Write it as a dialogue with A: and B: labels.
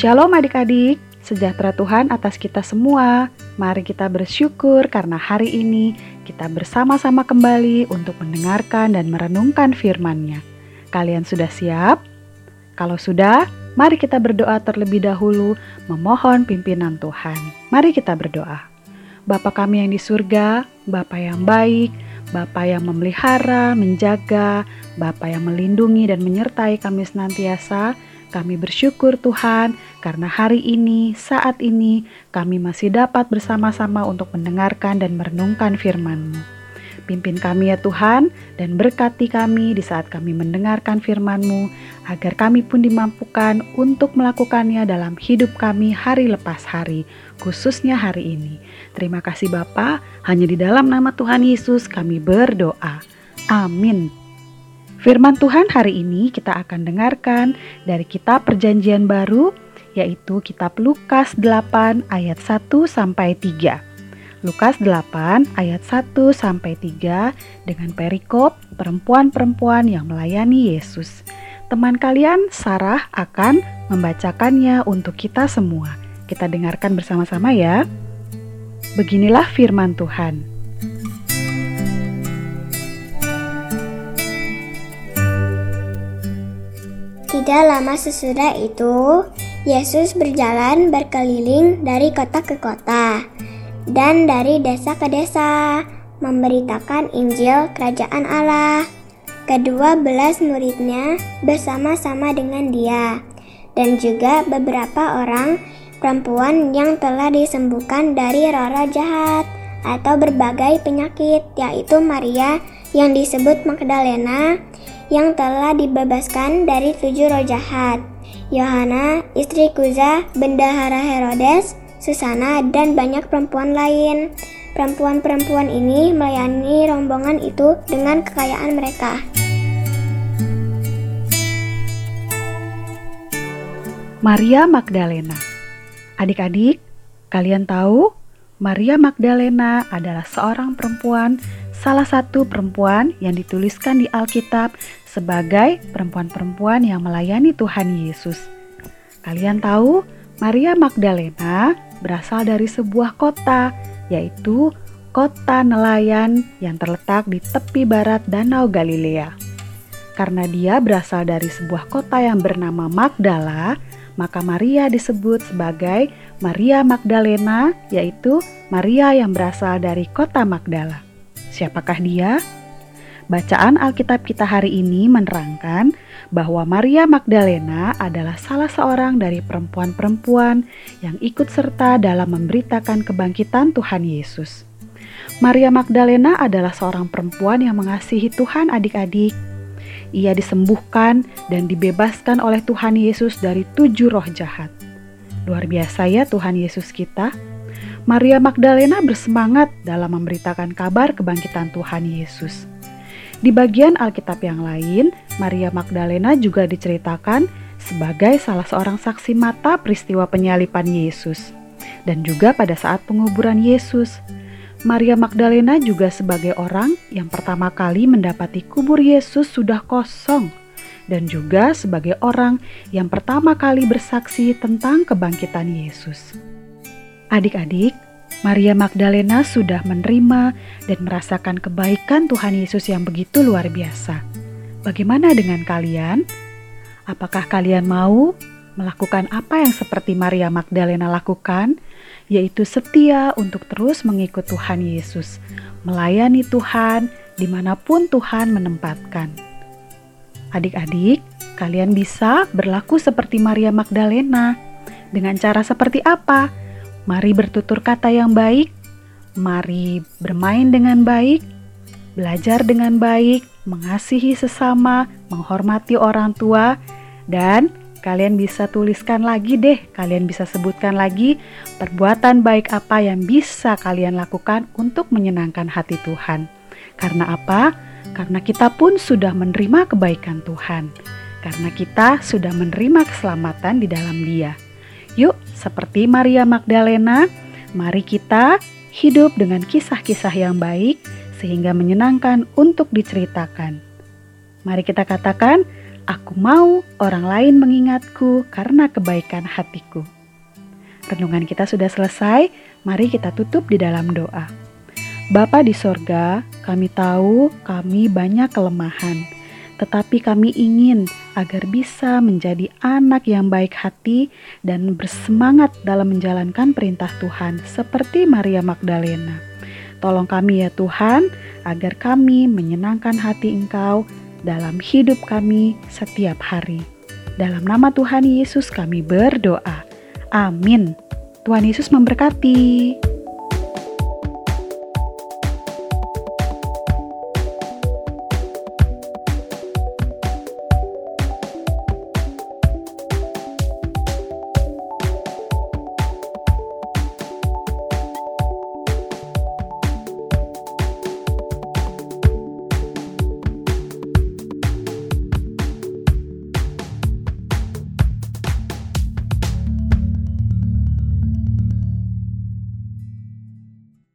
A: Shalom adik-adik, sejahtera Tuhan atas kita semua. Mari kita bersyukur karena hari ini kita bersama-sama kembali untuk mendengarkan dan merenungkan firman-Nya. Kalian sudah siap? Kalau sudah, mari kita berdoa terlebih dahulu memohon pimpinan Tuhan. Mari kita berdoa. Bapa kami yang di surga, Bapa yang baik, Bapa yang memelihara, menjaga, Bapa yang melindungi dan menyertai kami senantiasa, kami bersyukur Tuhan karena hari ini, saat ini, kami masih dapat bersama-sama untuk mendengarkan dan merenungkan firman-Mu. Pimpin kami ya Tuhan dan berkati kami di saat kami mendengarkan firman-Mu agar kami pun dimampukan untuk melakukannya dalam hidup kami hari lepas hari, khususnya hari ini. Terima kasih Bapa, hanya di dalam nama Tuhan Yesus kami berdoa. Amin. Firman Tuhan hari ini kita akan dengarkan dari kitab Perjanjian Baru yaitu kitab Lukas 8 ayat 1 sampai 3. Lukas 8 ayat 1 sampai 3 dengan perikop perempuan-perempuan yang melayani Yesus. Teman kalian Sarah akan membacakannya untuk kita semua. Kita dengarkan bersama-sama ya. Beginilah firman Tuhan.
B: Tidak lama sesudah itu, Yesus berjalan berkeliling dari kota ke kota dan dari desa ke desa, memberitakan Injil Kerajaan Allah. Kedua belas muridnya bersama-sama dengan dia, dan juga beberapa orang perempuan yang telah disembuhkan dari roh-roh jahat atau berbagai penyakit, yaitu Maria yang disebut Magdalena, yang telah dibebaskan dari tujuh roh jahat. Yohana, istri Kuza, bendahara Herodes, Susana, dan banyak perempuan lain. Perempuan-perempuan ini melayani rombongan itu dengan kekayaan mereka.
A: Maria Magdalena. Adik-adik, kalian tahu Maria Magdalena adalah seorang perempuan, salah satu perempuan yang dituliskan di Alkitab sebagai perempuan-perempuan yang melayani Tuhan Yesus. Kalian tahu, Maria Magdalena berasal dari sebuah kota, yaitu kota nelayan yang terletak di tepi barat Danau Galilea. Karena dia berasal dari sebuah kota yang bernama Magdala, maka Maria disebut sebagai Maria Magdalena, yaitu Maria yang berasal dari kota Magdala. Siapakah dia? Bacaan Alkitab kita hari ini menerangkan bahwa Maria Magdalena adalah salah seorang dari perempuan-perempuan yang ikut serta dalam memberitakan kebangkitan Tuhan Yesus. Maria Magdalena adalah seorang perempuan yang mengasihi Tuhan adik-adik. Ia disembuhkan dan dibebaskan oleh Tuhan Yesus dari tujuh roh jahat. Luar biasa ya Tuhan Yesus kita. Maria Magdalena bersemangat dalam memberitakan kabar kebangkitan Tuhan Yesus. Di bagian Alkitab yang lain, Maria Magdalena juga diceritakan sebagai salah seorang saksi mata peristiwa penyalipan Yesus dan juga pada saat penguburan Yesus. Maria Magdalena juga sebagai orang yang pertama kali mendapati kubur Yesus sudah kosong dan juga sebagai orang yang pertama kali bersaksi tentang kebangkitan Yesus. Adik-adik, Maria Magdalena sudah menerima dan merasakan kebaikan Tuhan Yesus yang begitu luar biasa. Bagaimana dengan kalian? Apakah kalian mau melakukan apa yang seperti Maria Magdalena lakukan, yaitu setia untuk terus mengikut Tuhan Yesus, melayani Tuhan di mana pun Tuhan menempatkan? Adik-adik, kalian bisa berlaku seperti Maria Magdalena. Dengan cara seperti apa? Mari bertutur kata yang baik, mari bermain dengan baik, belajar dengan baik, mengasihi sesama, menghormati orang tua, dan kalian bisa tuliskan lagi deh, kalian bisa sebutkan lagi perbuatan baik apa yang bisa kalian lakukan untuk menyenangkan hati Tuhan. Karena apa? Karena kita pun sudah menerima kebaikan Tuhan. Karena kita sudah menerima keselamatan di dalam Dia. Yuk, seperti Maria Magdalena, mari kita hidup dengan kisah-kisah yang baik sehingga menyenangkan untuk diceritakan. Mari kita katakan, Aku mau orang lain mengingatku karena kebaikan hatiku. Renungan kita sudah selesai, mari kita tutup di dalam doa. Bapa di sorga, kami tahu kami banyak kelemahan, tetapi kami ingin agar bisa menjadi anak yang baik hati dan bersemangat dalam menjalankan perintah Tuhan, seperti Maria Magdalena. Tolong kami, ya Tuhan, agar kami menyenangkan hati Engkau dalam hidup kami setiap hari. Dalam nama Tuhan Yesus, kami berdoa. Amin. Tuhan Yesus memberkati.